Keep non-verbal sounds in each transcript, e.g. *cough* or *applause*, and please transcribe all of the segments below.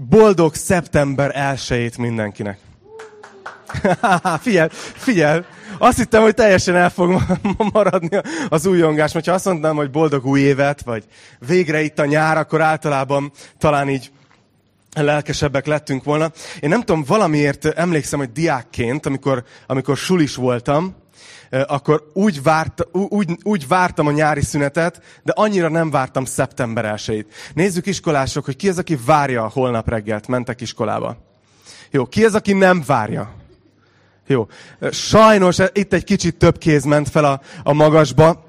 Boldog szeptember 1 mindenkinek. *laughs* figyelj, figyelj, azt hittem, hogy teljesen el fog *laughs* maradni az újongás. Ha azt mondtam, hogy boldog új évet, vagy végre itt a nyár, akkor általában talán így lelkesebbek lettünk volna. Én nem tudom, valamiért emlékszem, hogy diákként, amikor, amikor sulis voltam, akkor úgy, várt, úgy, úgy vártam a nyári szünetet, de annyira nem vártam szeptember 1 Nézzük iskolások, hogy ki az, aki várja a holnap reggelt, mentek iskolába. Jó, ki az, aki nem várja? Jó. Sajnos itt egy kicsit több kéz ment fel a, a magasba.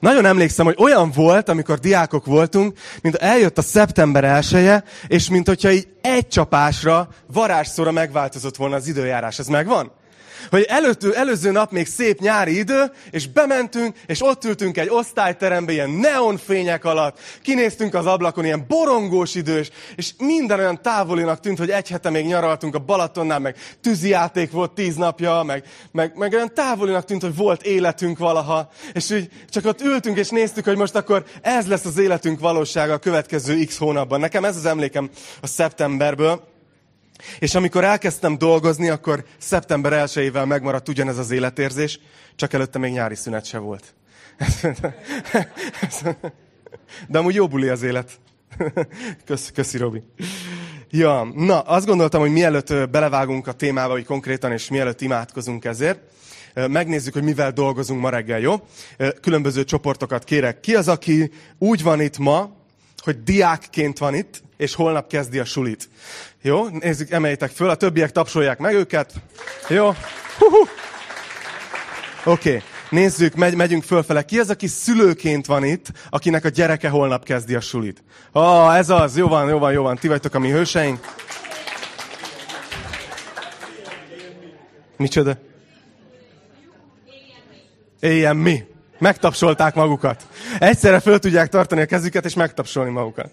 Nagyon emlékszem, hogy olyan volt, amikor diákok voltunk, mint eljött a szeptember elsője, és mint hogyha így egy csapásra, varázsszóra megváltozott volna az időjárás. Ez megvan? Hogy előttő, előző nap még szép nyári idő, és bementünk, és ott ültünk egy osztályterembe, ilyen neonfények alatt, kinéztünk az ablakon, ilyen borongós idős, és minden olyan távolinak tűnt, hogy egy hete még nyaraltunk a Balatonnál, meg tűzijáték volt tíz napja, meg, meg, meg olyan távolinak tűnt, hogy volt életünk valaha, és úgy csak ott ültünk, és néztük, hogy most akkor ez lesz az életünk valósága a következő x hónapban. Nekem ez az emlékem a szeptemberből. És amikor elkezdtem dolgozni, akkor szeptember 1 megmaradt ugyanez az életérzés, csak előtte még nyári szünet se volt. *laughs* De amúgy jó buli az élet. *laughs* Kösz, köszi, Robi. Ja, na, azt gondoltam, hogy mielőtt belevágunk a témába, hogy konkrétan, és mielőtt imádkozunk ezért, megnézzük, hogy mivel dolgozunk ma reggel, jó? Különböző csoportokat kérek. Ki az, aki úgy van itt ma, hogy diákként van itt, és holnap kezdi a sulit. Jó? Nézzük, emeljétek föl, a többiek tapsolják meg őket. Jó? Oké. Okay. Nézzük, megy, megyünk fölfele. Ki az, aki szülőként van itt, akinek a gyereke holnap kezdi a sulit? Ah, ez az. Jó van, jó van, jó van. Ti vagytok a mi hőseink. Micsoda? Éljen mi. Megtapsolták magukat. Egyszerre föl tudják tartani a kezüket, és megtapsolni magukat.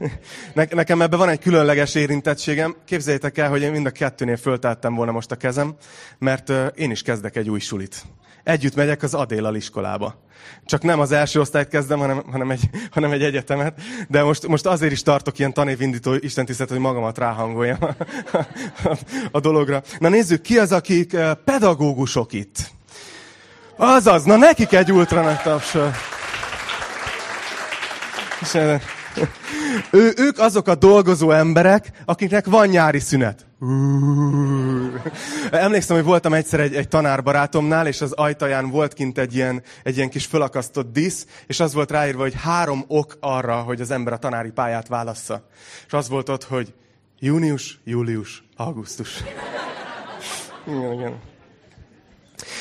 *laughs* Ne, nekem ebben van egy különleges érintettségem. Képzeljétek el, hogy én mind a kettőnél föltettem volna most a kezem, mert én is kezdek egy új sulit. Együtt megyek az Adélal iskolába. Csak nem az első osztályt kezdem, hanem, hanem, egy, *laughs* hanem egy egyetemet. De most, most azért is tartok ilyen tanévindító istentisztet, hogy magamat ráhangoljam a, *laughs* a, a dologra. Na nézzük, ki az, akik pedagógusok itt? Azaz, na nekik egy ultra nagy. Ő, ők azok a dolgozó emberek, akiknek van nyári szünet. Emlékszem, hogy voltam egyszer egy, egy tanárbarátomnál, és az ajtaján volt kint egy ilyen, egy ilyen kis fölakasztott disz, és az volt ráírva, hogy három ok arra, hogy az ember a tanári pályát válassza. És az volt ott, hogy június, július, augusztus. Igen, igen.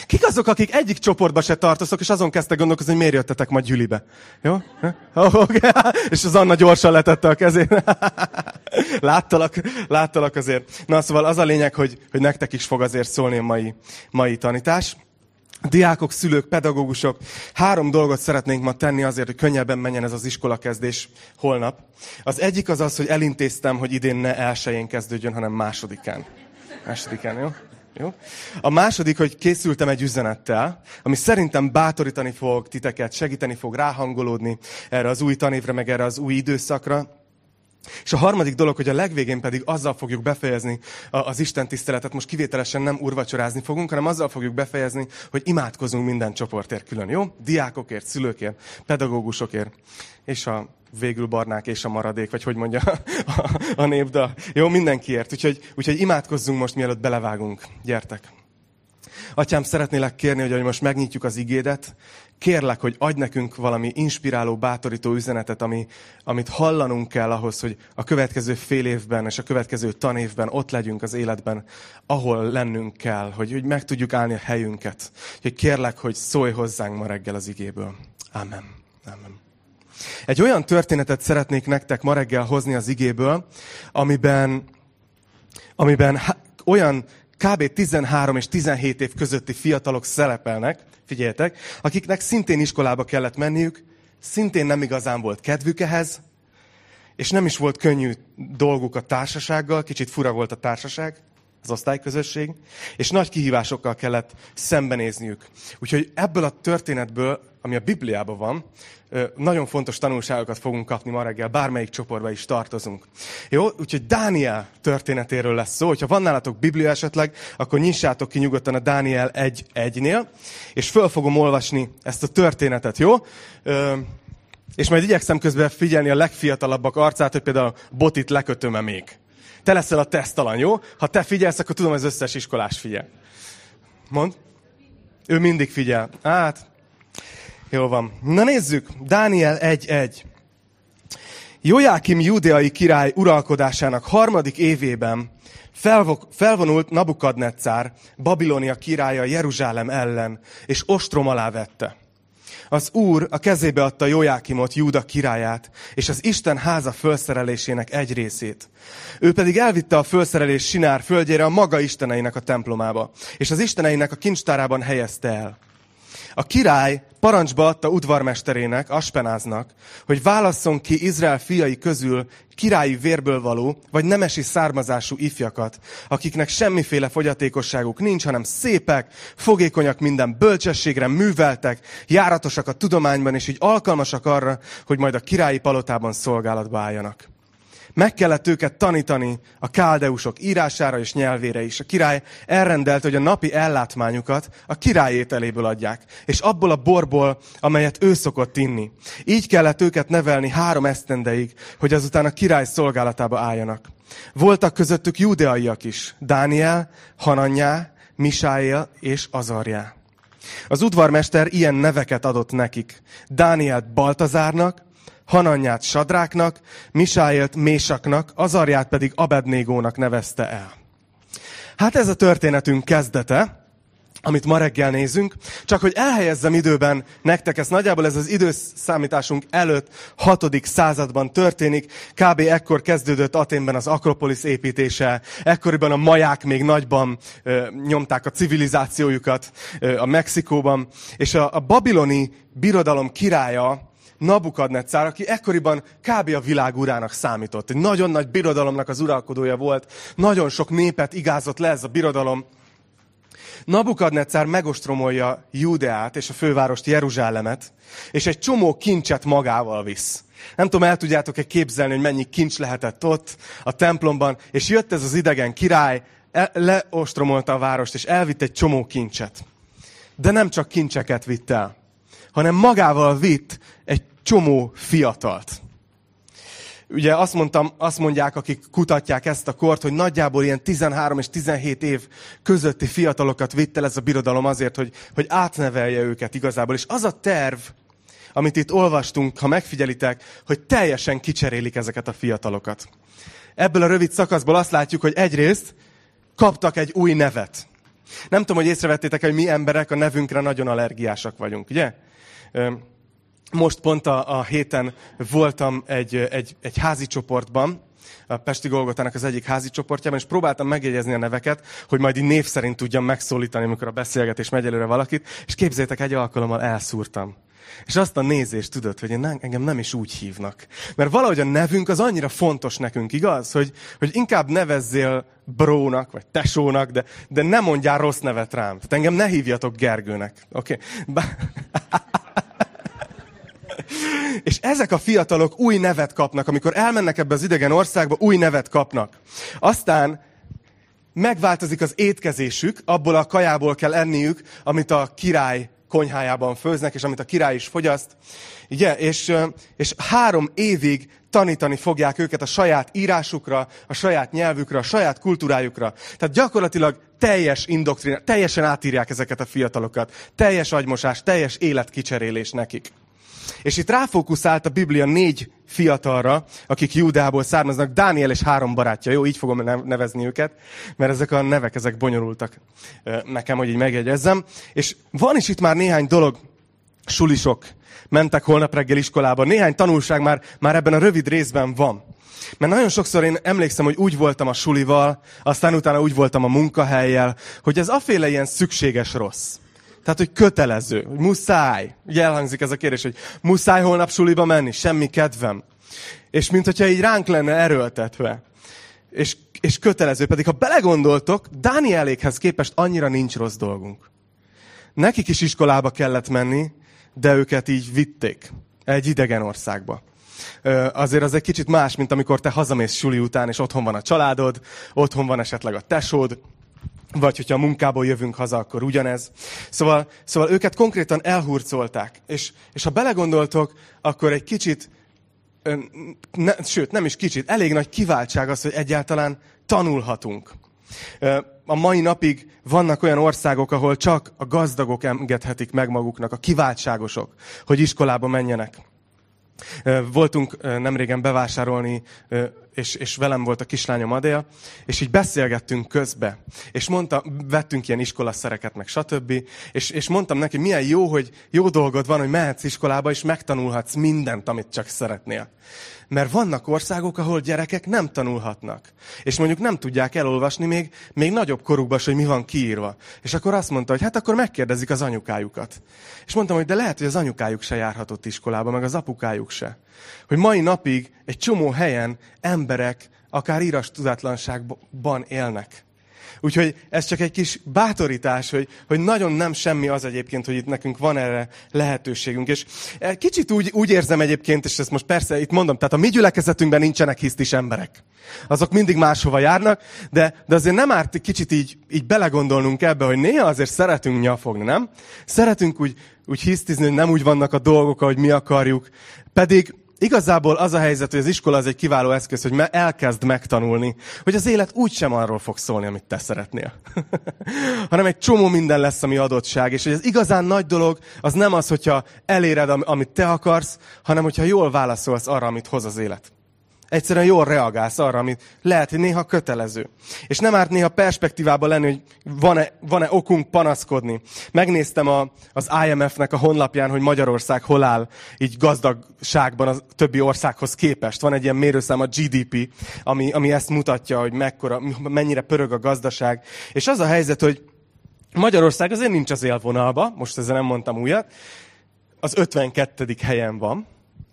Kik azok, akik egyik csoportba se tartozok, és azon kezdtek gondolkozni, hogy miért jöttetek ma gyülibe? Jó? Okay. *laughs* És az Anna gyorsan letette a kezét. *laughs* láttalak, láttalak azért. Na, szóval az a lényeg, hogy, hogy nektek is fog azért szólni a mai, mai tanítás. Diákok, szülők, pedagógusok, három dolgot szeretnénk ma tenni azért, hogy könnyebben menjen ez az iskolakezdés holnap. Az egyik az az, hogy elintéztem, hogy idén ne elsőjén kezdődjön, hanem másodikán. Másodikán, jó? Jó? A második, hogy készültem egy üzenettel, ami szerintem bátorítani fog titeket, segíteni fog ráhangolódni erre az új tanévre, meg erre az új időszakra. És a harmadik dolog, hogy a legvégén pedig azzal fogjuk befejezni az Isten tiszteletet, most kivételesen nem urvacsorázni fogunk, hanem azzal fogjuk befejezni, hogy imádkozunk minden csoportért külön, jó? Diákokért, szülőkért, pedagógusokért, és a végül barnák és a maradék, vagy hogy mondja *laughs* a, a népdal. Jó, mindenkiért. Úgyhogy, úgyhogy imádkozzunk most, mielőtt belevágunk. Gyertek! Atyám, szeretnélek kérni, hogy most megnyitjuk az igédet, kérlek, hogy adj nekünk valami inspiráló, bátorító üzenetet, ami, amit hallanunk kell ahhoz, hogy a következő fél évben és a következő tanévben ott legyünk az életben, ahol lennünk kell, hogy, hogy meg tudjuk állni a helyünket. Hogy kérlek, hogy szólj hozzánk ma reggel az igéből. Amen. Amen. Egy olyan történetet szeretnék nektek ma reggel hozni az igéből, amiben, amiben olyan kb. 13 és 17 év közötti fiatalok szerepelnek, figyeljetek, akiknek szintén iskolába kellett menniük, szintén nem igazán volt kedvük ehhez, és nem is volt könnyű dolguk a társasággal, kicsit fura volt a társaság, az osztályközösség, és nagy kihívásokkal kellett szembenézniük. Úgyhogy ebből a történetből, ami a Bibliában van, nagyon fontos tanulságokat fogunk kapni ma reggel, bármelyik csoportba is tartozunk. Jó? Úgyhogy Dániel történetéről lesz szó. Hogyha van nálatok Biblia esetleg, akkor nyissátok ki nyugodtan a Dániel 1.1-nél, és föl fogom olvasni ezt a történetet, jó? És majd igyekszem közben figyelni a legfiatalabbak arcát, hogy például botit lekötöm-e még. Te leszel a tesztalan, jó? Ha te figyelsz, akkor tudom, az összes iskolás figyel. Mond? Ő mindig figyel. Hát, jó van. Na nézzük, Dániel 1.1. Jojákim judeai király uralkodásának harmadik évében felvonult Nabukadnetszár, Babilonia királya Jeruzsálem ellen, és ostrom alá vette. Az Úr a kezébe adta Jojákimot, Júda királyát, és az Isten háza felszerelésének egy részét. Ő pedig elvitte a felszerelés Sinár földjére a maga isteneinek a templomába, és az isteneinek a kincstárában helyezte el. A király parancsba adta udvarmesterének, Aspenáznak, hogy válasszon ki Izrael fiai közül királyi vérből való, vagy nemesi származású ifjakat, akiknek semmiféle fogyatékosságuk nincs, hanem szépek, fogékonyak minden bölcsességre, műveltek, járatosak a tudományban, és így alkalmasak arra, hogy majd a királyi palotában szolgálatba álljanak. Meg kellett őket tanítani a káldeusok írására és nyelvére is. A király elrendelt, hogy a napi ellátmányukat a király ételéből adják, és abból a borból, amelyet ő szokott inni. Így kellett őket nevelni három esztendeig, hogy azután a király szolgálatába álljanak. Voltak közöttük judeaiak is, Dániel, Hananyá, Misáél és Azarjá. Az udvarmester ilyen neveket adott nekik. Dánielt Baltazárnak, Hananyát Sadráknak, Misáélt Mésaknak, Azarját pedig Abednégónak nevezte el. Hát ez a történetünk kezdete, amit ma reggel nézünk, csak hogy elhelyezzem időben nektek, ezt nagyjából ez az időszámításunk előtt 6. században történik, kb. ekkor kezdődött Aténben az Akropolis építése, ekkoriban a maják még nagyban ö, nyomták a civilizációjukat ö, a Mexikóban, és a, a babiloni birodalom királya, Nabukadnetszár, aki ekkoriban kb. a világ urának számított. Egy nagyon nagy birodalomnak az uralkodója volt. Nagyon sok népet igázott le ez a birodalom. Nabukadnetszár megostromolja Júdeát és a fővárost Jeruzsálemet, és egy csomó kincset magával visz. Nem tudom, el tudjátok-e képzelni, hogy mennyi kincs lehetett ott a templomban, és jött ez az idegen király, e- leostromolta a várost, és elvitt egy csomó kincset. De nem csak kincseket vitt el, hanem magával vitt egy csomó fiatalt. Ugye azt, mondtam, azt mondják, akik kutatják ezt a kort, hogy nagyjából ilyen 13 és 17 év közötti fiatalokat vitt el ez a birodalom azért, hogy, hogy átnevelje őket igazából. És az a terv, amit itt olvastunk, ha megfigyelitek, hogy teljesen kicserélik ezeket a fiatalokat. Ebből a rövid szakaszból azt látjuk, hogy egyrészt kaptak egy új nevet. Nem tudom, hogy észrevettétek, hogy mi emberek a nevünkre nagyon allergiásak vagyunk, ugye? Most pont a, a héten voltam egy, egy, egy házi csoportban, a Pesti Golgotának az egyik házi csoportjában, és próbáltam megjegyezni a neveket, hogy majd így név szerint tudjam megszólítani, amikor a beszélgetés megy előre valakit, és képzétek, egy alkalommal elszúrtam. És azt a nézést tudod, hogy én engem nem is úgy hívnak. Mert valahogy a nevünk az annyira fontos nekünk, igaz? Hogy, hogy inkább nevezzél brónak, vagy tesónak, de, de ne mondjál rossz nevet rám. Tehát engem ne hívjatok Gergőnek. Oké? Okay? *laughs* És ezek a fiatalok új nevet kapnak, amikor elmennek ebbe az idegen országba, új nevet kapnak. Aztán megváltozik az étkezésük, abból a kajából kell enniük, amit a király konyhájában főznek, és amit a király is fogyaszt. Ugye? És, és három évig tanítani fogják őket a saját írásukra, a saját nyelvükre, a saját kultúrájukra. Tehát gyakorlatilag teljes indoktrinát, teljesen átírják ezeket a fiatalokat. Teljes agymosás, teljes életkicserélés nekik. És itt ráfókuszált a Biblia négy fiatalra, akik Júdából származnak, Dániel és három barátja. Jó, így fogom nevezni őket, mert ezek a nevek, ezek bonyolultak nekem, hogy így megjegyezzem. És van is itt már néhány dolog, sulisok mentek holnap reggel iskolába. Néhány tanulság már, már ebben a rövid részben van. Mert nagyon sokszor én emlékszem, hogy úgy voltam a sulival, aztán utána úgy voltam a munkahelyjel, hogy ez aféle ilyen szükséges rossz. Tehát, hogy kötelező, hogy muszáj. Ugye elhangzik ez a kérdés, hogy muszáj holnap suliba menni, semmi kedvem. És mint hogyha így ránk lenne erőltetve. És, és kötelező. Pedig ha belegondoltok, Dánielékhez képest annyira nincs rossz dolgunk. Nekik is iskolába kellett menni, de őket így vitték egy idegen országba. Azért az egy kicsit más, mint amikor te hazamész suli után, és otthon van a családod, otthon van esetleg a tesód, vagy hogyha a munkából jövünk haza, akkor ugyanez. Szóval, szóval őket konkrétan elhurcolták. És, és ha belegondoltok, akkor egy kicsit, ne, sőt, nem is kicsit, elég nagy kiváltság az, hogy egyáltalán tanulhatunk. A mai napig vannak olyan országok, ahol csak a gazdagok engedhetik meg maguknak, a kiváltságosok, hogy iskolába menjenek. Voltunk nemrégen bevásárolni, és, és velem volt a kislányom Adél, és így beszélgettünk közbe. És mondta, vettünk ilyen iskolaszereket, meg stb. És, és mondtam neki, milyen jó, hogy jó dolgod van, hogy mehetsz iskolába, és megtanulhatsz mindent, amit csak szeretnél. Mert vannak országok, ahol gyerekek nem tanulhatnak. És mondjuk nem tudják elolvasni még, még nagyobb korukban, hogy mi van kiírva. És akkor azt mondta, hogy hát akkor megkérdezik az anyukájukat. És mondtam, hogy de lehet, hogy az anyukájuk se járhatott iskolába, meg az apukájuk se. Hogy mai napig egy csomó helyen emberek akár íras tudatlanságban élnek. Úgyhogy ez csak egy kis bátorítás, hogy, hogy nagyon nem semmi az egyébként, hogy itt nekünk van erre lehetőségünk. És eh, kicsit úgy, úgy érzem egyébként, és ezt most persze itt mondom, tehát a mi gyülekezetünkben nincsenek hisztis emberek. Azok mindig máshova járnak, de, de azért nem árt kicsit így, így belegondolnunk ebbe, hogy néha azért szeretünk nyafogni, nem? Szeretünk úgy, úgy hisztizni, hogy nem úgy vannak a dolgok, ahogy mi akarjuk. Pedig Igazából az a helyzet, hogy az iskola az egy kiváló eszköz, hogy elkezd megtanulni, hogy az élet úgy sem arról fog szólni, amit te szeretnél. *laughs* hanem egy csomó minden lesz, ami adottság. És hogy az igazán nagy dolog, az nem az, hogyha eléred, amit te akarsz, hanem hogyha jól válaszolsz arra, amit hoz az élet. Egyszerűen jól reagálsz arra, amit lehet, hogy néha kötelező. És nem árt néha perspektívában lenni, hogy van-e, van-e okunk panaszkodni. Megnéztem a, az IMF-nek a honlapján, hogy Magyarország hol áll így gazdagságban a többi országhoz képest. Van egy ilyen mérőszám, a GDP, ami, ami ezt mutatja, hogy mekkora, mennyire pörög a gazdaság. És az a helyzet, hogy Magyarország azért nincs az élvonalba, most ezzel nem mondtam újat, az 52. helyen van,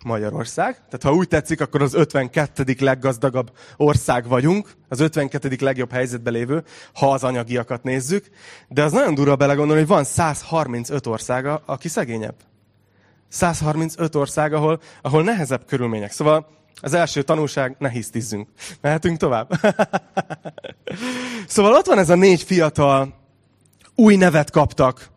Magyarország. Tehát ha úgy tetszik, akkor az 52. leggazdagabb ország vagyunk, az 52. legjobb helyzetben lévő, ha az anyagiakat nézzük. De az nagyon durva belegondolni, hogy van 135 országa, aki szegényebb. 135 ország, ahol, ahol nehezebb körülmények. Szóval az első tanulság, ne hisztizzünk. Mehetünk tovább? *laughs* szóval ott van ez a négy fiatal, új nevet kaptak,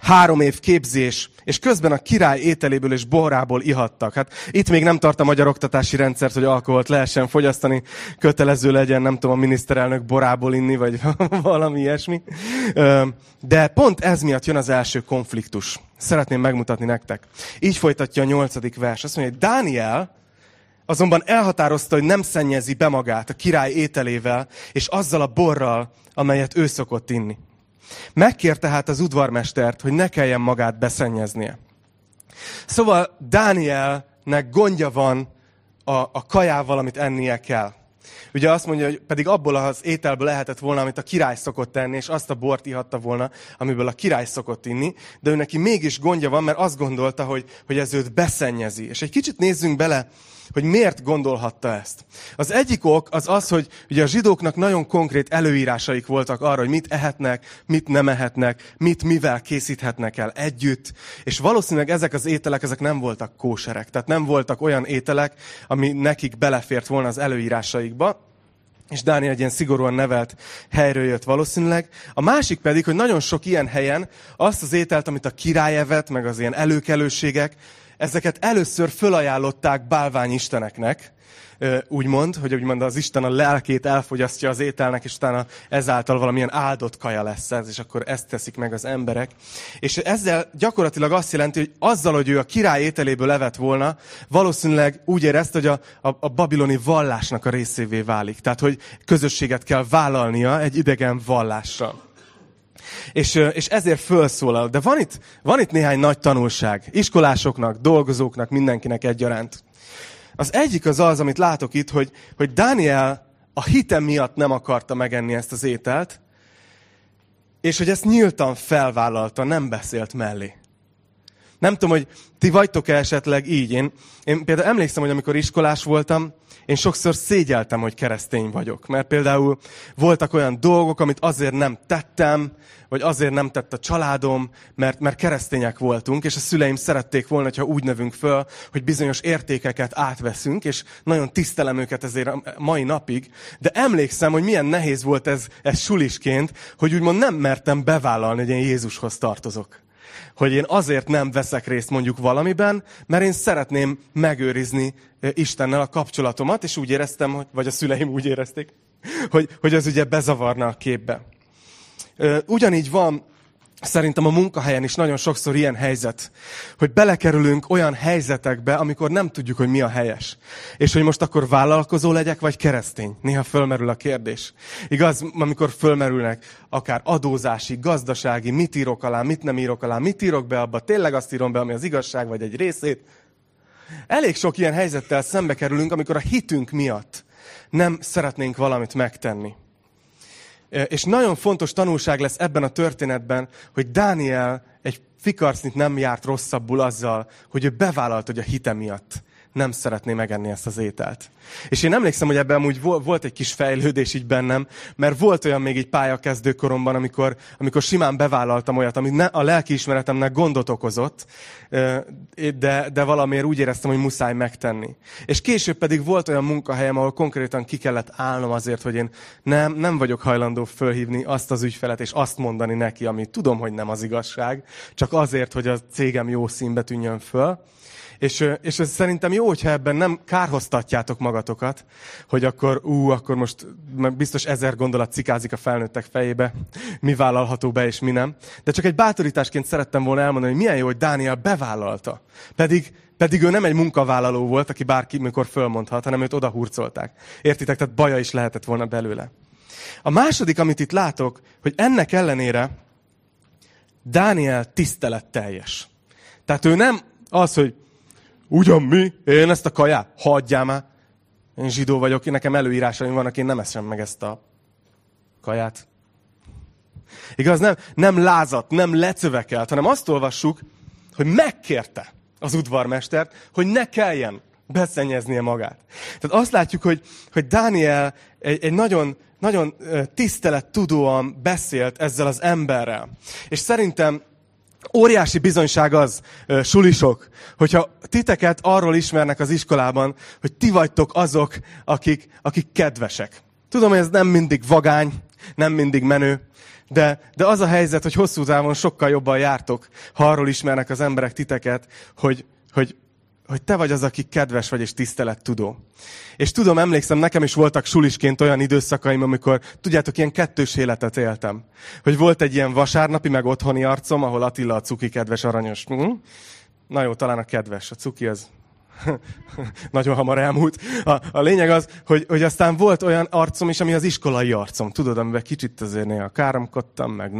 három év képzés, és közben a király ételéből és borából ihattak. Hát itt még nem tart a magyar oktatási rendszert, hogy alkoholt lehessen fogyasztani, kötelező legyen, nem tudom, a miniszterelnök borából inni, vagy *laughs* valami ilyesmi. De pont ez miatt jön az első konfliktus. Szeretném megmutatni nektek. Így folytatja a nyolcadik vers. Azt mondja, hogy Dániel azonban elhatározta, hogy nem szennyezi be magát a király ételével, és azzal a borral, amelyet ő szokott inni. Megkér tehát az udvarmestert, hogy ne kelljen magát beszennyeznie. Szóval Dánielnek gondja van a, a kajával, amit ennie kell. Ugye azt mondja, hogy pedig abból az ételből lehetett volna, amit a király szokott tenni, és azt a bort ihatta volna, amiből a király szokott inni, de ő neki mégis gondja van, mert azt gondolta, hogy, hogy ez őt beszennyezi. És egy kicsit nézzünk bele hogy miért gondolhatta ezt. Az egyik ok az az, hogy ugye a zsidóknak nagyon konkrét előírásaik voltak arra, hogy mit ehetnek, mit nem ehetnek, mit mivel készíthetnek el együtt, és valószínűleg ezek az ételek, ezek nem voltak kóserek, tehát nem voltak olyan ételek, ami nekik belefért volna az előírásaikba, és Dániel egy ilyen szigorúan nevelt helyről jött valószínűleg. A másik pedig, hogy nagyon sok ilyen helyen azt az ételt, amit a király evett, meg az ilyen előkelőségek, ezeket először fölajánlották bálványisteneknek, úgymond, hogy úgymond az Isten a lelkét elfogyasztja az ételnek, és utána ezáltal valamilyen áldott kaja lesz ez, és akkor ezt teszik meg az emberek. És ezzel gyakorlatilag azt jelenti, hogy azzal, hogy ő a király ételéből levet volna, valószínűleg úgy érezte, hogy a, a, a babiloni vallásnak a részévé válik. Tehát, hogy közösséget kell vállalnia egy idegen vallással. És, és ezért felszólal. De van itt, van itt néhány nagy tanulság. Iskolásoknak, dolgozóknak, mindenkinek egyaránt. Az egyik az az, amit látok itt, hogy, hogy Dániel a hite miatt nem akarta megenni ezt az ételt, és hogy ezt nyíltan felvállalta, nem beszélt mellé. Nem tudom, hogy ti vagytok-e esetleg így. Én, én például emlékszem, hogy amikor iskolás voltam, én sokszor szégyeltem, hogy keresztény vagyok. Mert például voltak olyan dolgok, amit azért nem tettem, vagy azért nem tett a családom, mert, mert keresztények voltunk, és a szüleim szerették volna, ha úgy nevünk föl, hogy bizonyos értékeket átveszünk, és nagyon tisztelem őket ezért a mai napig. De emlékszem, hogy milyen nehéz volt ez, ez sulisként, hogy úgymond nem mertem bevállalni, hogy én Jézushoz tartozok hogy én azért nem veszek részt mondjuk valamiben, mert én szeretném megőrizni Istennel a kapcsolatomat, és úgy éreztem, vagy a szüleim úgy érezték, hogy, hogy az ugye bezavarna a képbe. Ugyanígy van Szerintem a munkahelyen is nagyon sokszor ilyen helyzet, hogy belekerülünk olyan helyzetekbe, amikor nem tudjuk, hogy mi a helyes. És hogy most akkor vállalkozó legyek, vagy keresztény. Néha fölmerül a kérdés. Igaz, amikor fölmerülnek akár adózási, gazdasági, mit írok alá, mit nem írok alá, mit írok be abba, tényleg azt írom be, ami az igazság, vagy egy részét. Elég sok ilyen helyzettel szembe kerülünk, amikor a hitünk miatt nem szeretnénk valamit megtenni. És nagyon fontos tanulság lesz ebben a történetben, hogy Dániel egy fikarcnit nem járt rosszabbul azzal, hogy ő bevállalt, hogy a hite miatt nem szeretné megenni ezt az ételt. És én emlékszem, hogy ebben amúgy volt egy kis fejlődés így bennem, mert volt olyan még egy pályakezdő koromban, amikor, amikor simán bevállaltam olyat, ami ne, a lelkiismeretemnek gondot okozott, de, de valamiért úgy éreztem, hogy muszáj megtenni. És később pedig volt olyan munkahelyem, ahol konkrétan ki kellett állnom azért, hogy én nem, nem vagyok hajlandó fölhívni azt az ügyfelet, és azt mondani neki, ami tudom, hogy nem az igazság, csak azért, hogy a cégem jó színbe tűnjön föl. És, és ez szerintem jó, hogyha ebben nem kárhoztatjátok magatokat, hogy akkor, ú, akkor most biztos ezer gondolat cikázik a felnőttek fejébe, mi vállalható be és mi nem. De csak egy bátorításként szerettem volna elmondani, hogy milyen jó, hogy Dániel bevállalta. Pedig, pedig ő nem egy munkavállaló volt, aki bárki mikor fölmondhat, hanem őt odahurcolták. Értitek? Tehát baja is lehetett volna belőle. A második, amit itt látok, hogy ennek ellenére Dániel tiszteletteljes. Tehát ő nem az, hogy Ugyan mi? Én ezt a kaját? Hagyjál már. Én zsidó vagyok, nekem előírásaim vannak, én nem eszem meg ezt a kaját. Igaz, nem, nem lázat, nem lecövekelt, hanem azt olvassuk, hogy megkérte az udvarmestert, hogy ne kelljen beszennyeznie magát. Tehát azt látjuk, hogy, hogy Dániel egy, egy nagyon, nagyon tisztelettudóan beszélt ezzel az emberrel. És szerintem Óriási bizonyság az, sulisok, hogyha titeket arról ismernek az iskolában, hogy ti vagytok azok, akik, akik kedvesek. Tudom, hogy ez nem mindig vagány, nem mindig menő, de, de az a helyzet, hogy hosszú távon sokkal jobban jártok, ha arról ismernek az emberek titeket, hogy, hogy hogy te vagy az, aki kedves vagy és tisztelet tudó. És tudom, emlékszem, nekem is voltak sulisként olyan időszakaim, amikor, tudjátok, ilyen kettős életet éltem. Hogy volt egy ilyen vasárnapi, meg otthoni arcom, ahol Attila a cuki kedves, aranyos. Hm? Na jó, talán a kedves, a cuki az *laughs* nagyon hamar elmúlt. A, a lényeg az, hogy, hogy aztán volt olyan arcom is, ami az iskolai arcom. Tudod, amiben kicsit azért néha káromkodtam, meg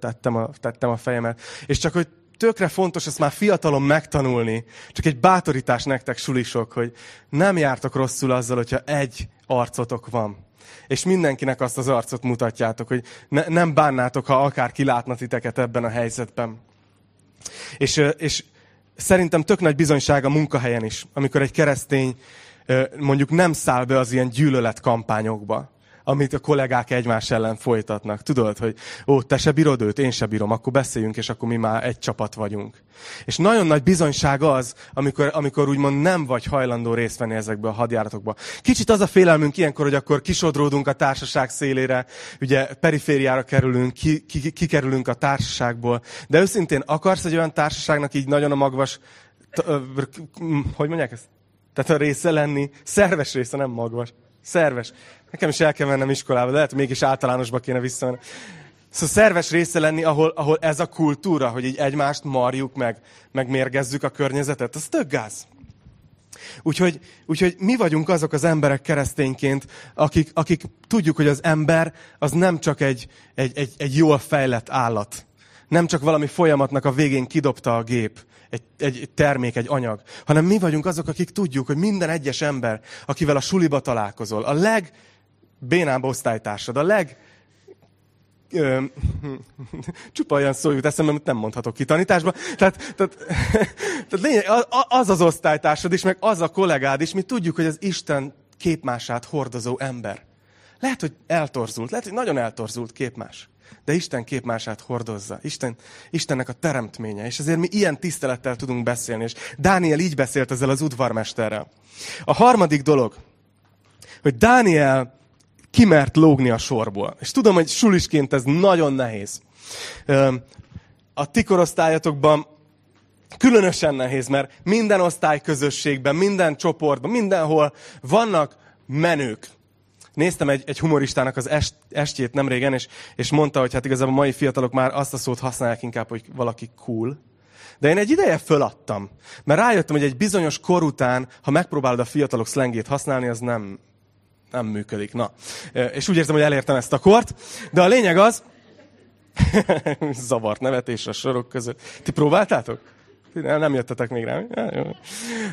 tettem a, tettem a fejemet. És csak, hogy tökre fontos ezt már fiatalon megtanulni. Csak egy bátorítás nektek, sulisok, hogy nem jártok rosszul azzal, hogyha egy arcotok van. És mindenkinek azt az arcot mutatjátok, hogy ne, nem bánnátok, ha akár kilátna titeket ebben a helyzetben. És, és szerintem tök nagy bizonyság a munkahelyen is, amikor egy keresztény mondjuk nem száll be az ilyen gyűlöletkampányokba amit a kollégák egymás ellen folytatnak. Tudod, hogy ó, te se bírod őt, én se bírom, akkor beszéljünk, és akkor mi már egy csapat vagyunk. És nagyon nagy bizonyság az, amikor, amikor úgymond nem vagy hajlandó részt venni ezekbe a hadjáratokba. Kicsit az a félelmünk ilyenkor, hogy akkor kisodródunk a társaság szélére, ugye perifériára kerülünk, ki, ki, kikerülünk a társaságból. De őszintén akarsz egy olyan társaságnak így nagyon a magvas, hogy mondják ezt? Tehát a része lenni, szerves része, nem magvas. Szerves. Nekem is el kell mennem iskolába, de lehet, hogy mégis általánosba kéne visszamenni. Szóval szerves része lenni, ahol, ahol ez a kultúra, hogy így egymást marjuk meg, meg mérgezzük a környezetet, az tök gáz. Úgyhogy, úgyhogy mi vagyunk azok az emberek keresztényként, akik, akik tudjuk, hogy az ember az nem csak egy, egy, egy, egy jól fejlett állat. Nem csak valami folyamatnak a végén kidobta a gép, egy, egy termék, egy anyag, hanem mi vagyunk azok, akik tudjuk, hogy minden egyes ember, akivel a suliba találkozol, a legbénább osztálytársad, a leg ö, *laughs* csupa olyan szó jut eszembe, amit nem mondhatok ki tanításba. Tehát, tehát, *laughs* tehát lényeg, az az osztálytársad is, meg az a kollégád is, mi tudjuk, hogy az Isten képmását hordozó ember. Lehet, hogy eltorzult, lehet, hogy nagyon eltorzult képmás. De Isten képmását hordozza. Isten, Istennek a teremtménye. És ezért mi ilyen tisztelettel tudunk beszélni. És Dániel így beszélt ezzel az udvarmesterrel. A harmadik dolog, hogy Dániel kimert lógni a sorból. És tudom, hogy sulisként ez nagyon nehéz. A ti korosztályatokban különösen nehéz, mert minden osztályközösségben, minden csoportban, mindenhol vannak menők. Néztem egy, egy humoristának az est, estjét nem régen, és, és mondta, hogy hát igazából a mai fiatalok már azt a szót használják inkább, hogy valaki cool. De én egy ideje föladtam, mert rájöttem, hogy egy bizonyos kor után, ha megpróbálod a fiatalok szlengét használni, az nem, nem működik. Na. És úgy érzem, hogy elértem ezt a kort. De a lényeg az, *laughs* zavart nevetés a sorok között. Ti próbáltátok? Nem, jöttetek még rá.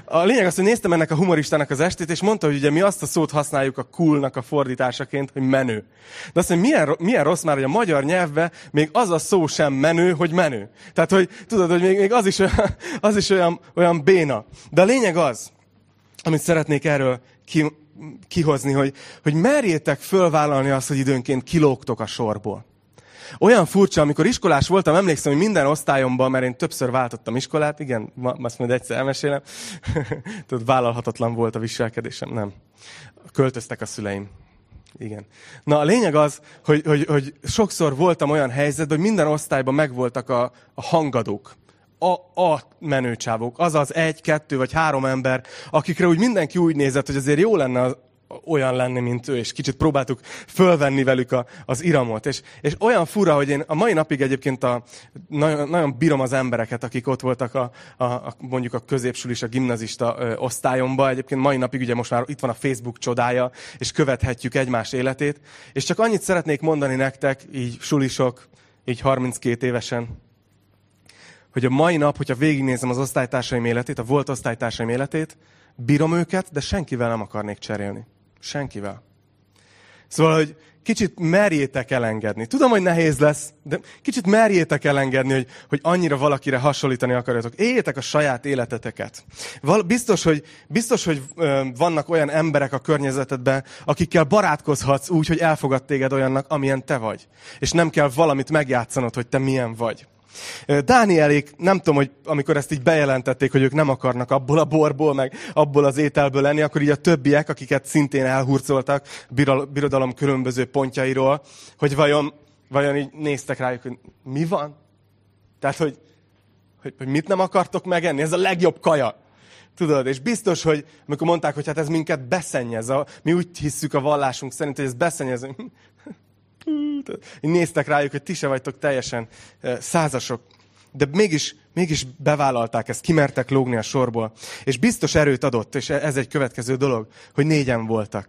A lényeg az, hogy néztem ennek a humoristának az estét, és mondta, hogy ugye mi azt a szót használjuk a coolnak a fordításaként, hogy menő. De azt mondja, milyen, milyen rossz már, hogy a magyar nyelvben még az a szó sem menő, hogy menő. Tehát, hogy tudod, hogy még, még az is, olyan, *laughs* az is olyan, olyan béna. De a lényeg az, amit szeretnék erről ki, kihozni, hogy, hogy merjétek fölvállalni azt, hogy időnként kilógtok a sorból. Olyan furcsa, amikor iskolás voltam, emlékszem, hogy minden osztályomban, mert én többször váltottam iskolát, igen, ma, azt majd egyszer elmesélem, *laughs* tudod, vállalhatatlan volt a viselkedésem, nem. Költöztek a szüleim. Igen. Na a lényeg az, hogy, hogy, hogy sokszor voltam olyan helyzetben, hogy minden osztályban megvoltak a, a hangadók a, a menőcsávok, azaz egy, kettő vagy három ember, akikre úgy mindenki úgy nézett, hogy azért jó lenne olyan lenni, mint ő, és kicsit próbáltuk fölvenni velük a, az iramot. És, és olyan fura, hogy én a mai napig egyébként a, nagyon, nagyon bírom az embereket, akik ott voltak a, a, a mondjuk a középsulis, a gimnazista ö, osztályomba. Egyébként mai napig ugye most már itt van a Facebook csodája, és követhetjük egymás életét. És csak annyit szeretnék mondani nektek, így sulisok, így 32 évesen, hogy a mai nap, hogyha végignézem az osztálytársaim életét, a volt osztálytársaim életét, bírom őket, de senkivel nem akarnék cserélni. Senkivel. Szóval, hogy kicsit merjétek elengedni. Tudom, hogy nehéz lesz, de kicsit merjétek elengedni, hogy, hogy annyira valakire hasonlítani akarjatok. Éljétek a saját életeteket. Val, biztos, hogy, biztos, hogy ö, vannak olyan emberek a környezetedben, akikkel barátkozhatsz úgy, hogy elfogad téged olyannak, amilyen te vagy. És nem kell valamit megjátszanod, hogy te milyen vagy. Dánielék, nem tudom, hogy amikor ezt így bejelentették, hogy ők nem akarnak abból a borból, meg abból az ételből lenni, akkor így a többiek, akiket szintén elhurcoltak birodalom különböző pontjairól, hogy vajon, vajon így néztek rájuk, hogy mi van? Tehát, hogy, hogy, hogy mit nem akartok megenni? Ez a legjobb kaja. Tudod, és biztos, hogy amikor mondták, hogy hát ez minket beszennyez, a, mi úgy hisszük a vallásunk szerint, hogy ez beszennyez, így néztek rájuk, hogy ti se vagytok teljesen százasok. De mégis, mégis bevállalták ezt, kimertek lógni a sorból. És biztos erőt adott, és ez egy következő dolog, hogy négyen voltak.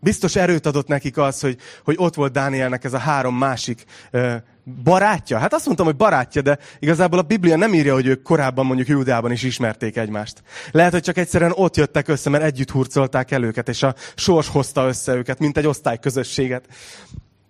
Biztos erőt adott nekik az, hogy, hogy ott volt Dánielnek ez a három másik barátja. Hát azt mondtam, hogy barátja, de igazából a Biblia nem írja, hogy ők korábban mondjuk Júdában is ismerték egymást. Lehet, hogy csak egyszerűen ott jöttek össze, mert együtt hurcolták el őket, és a sors hozta össze őket, mint egy osztályközösséget.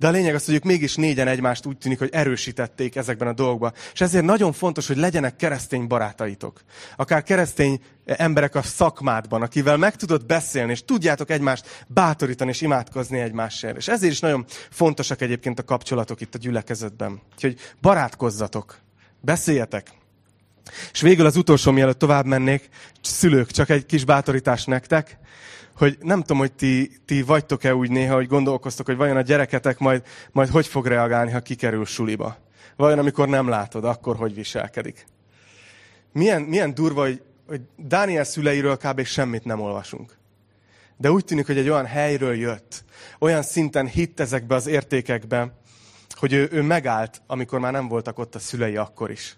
De a lényeg az, hogy ők mégis négyen egymást úgy tűnik, hogy erősítették ezekben a dolgokban. És ezért nagyon fontos, hogy legyenek keresztény barátaitok. Akár keresztény emberek a szakmádban, akivel meg tudod beszélni, és tudjátok egymást bátorítani és imádkozni egymásért. És ezért is nagyon fontosak egyébként a kapcsolatok itt a gyülekezetben. Úgyhogy barátkozzatok, beszéljetek. És végül az utolsó, mielőtt tovább mennék, szülők, csak egy kis bátorítás nektek hogy nem tudom, hogy ti, ti vagytok-e úgy néha, hogy gondolkoztok, hogy vajon a gyereketek majd, majd hogy fog reagálni, ha kikerül suliba. Vajon amikor nem látod, akkor hogy viselkedik. Milyen, milyen durva, hogy, hogy Dániel szüleiről kb. semmit nem olvasunk. De úgy tűnik, hogy egy olyan helyről jött, olyan szinten hitt ezekbe az értékekbe, hogy ő, ő megállt, amikor már nem voltak ott a szülei akkor is.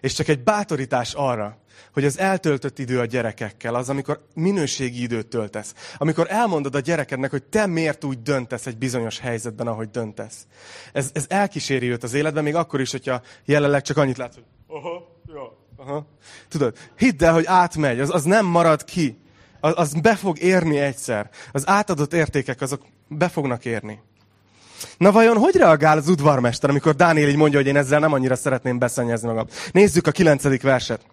És csak egy bátorítás arra, hogy az eltöltött idő a gyerekekkel, az, amikor minőségi időt töltesz. Amikor elmondod a gyerekednek, hogy te miért úgy döntesz egy bizonyos helyzetben, ahogy döntesz. Ez, ez elkíséri őt az életben, még akkor is, hogyha jelenleg csak annyit látsz, hogy aha, ja, aha. Tudod, hidd el, hogy átmegy, az, az nem marad ki. Az, az be fog érni egyszer. Az átadott értékek, azok be fognak érni. Na vajon hogy reagál az udvarmester, amikor Dániel így mondja, hogy én ezzel nem annyira szeretném beszennyezni magam? Nézzük a kilencedik verset.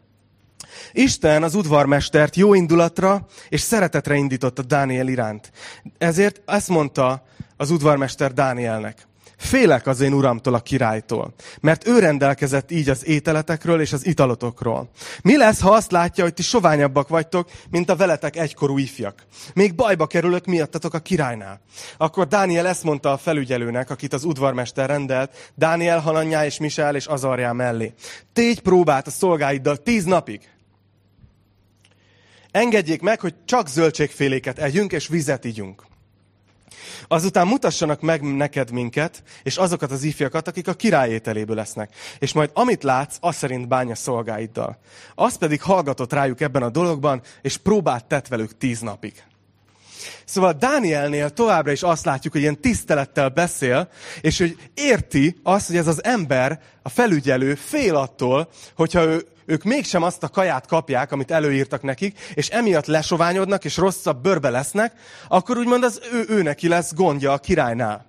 Isten az udvarmestert jó indulatra és szeretetre indította Dániel iránt. Ezért ezt mondta az udvarmester Dánielnek. Félek az én uramtól, a királytól, mert ő rendelkezett így az ételetekről és az italotokról. Mi lesz, ha azt látja, hogy ti soványabbak vagytok, mint a veletek egykorú ifjak? Még bajba kerülök miattatok a királynál. Akkor Dániel ezt mondta a felügyelőnek, akit az udvarmester rendelt, Dániel, Hananyá és Misel és Azarjá mellé. Tégy próbát a szolgáiddal tíz napig. Engedjék meg, hogy csak zöldségféléket együnk és vizet ígyunk. Azután mutassanak meg neked minket, és azokat az ifjakat, akik a király ételéből lesznek. És majd amit látsz, az szerint bánja szolgáiddal. Az pedig hallgatott rájuk ebben a dologban, és próbált tett velük tíz napig. Szóval Dánielnél továbbra is azt látjuk, hogy ilyen tisztelettel beszél, és hogy érti azt, hogy ez az ember, a felügyelő fél attól, hogyha ő ők mégsem azt a kaját kapják, amit előírtak nekik, és emiatt lesoványodnak, és rosszabb bőrbe lesznek, akkor úgymond az ő, ő neki lesz gondja a királynál.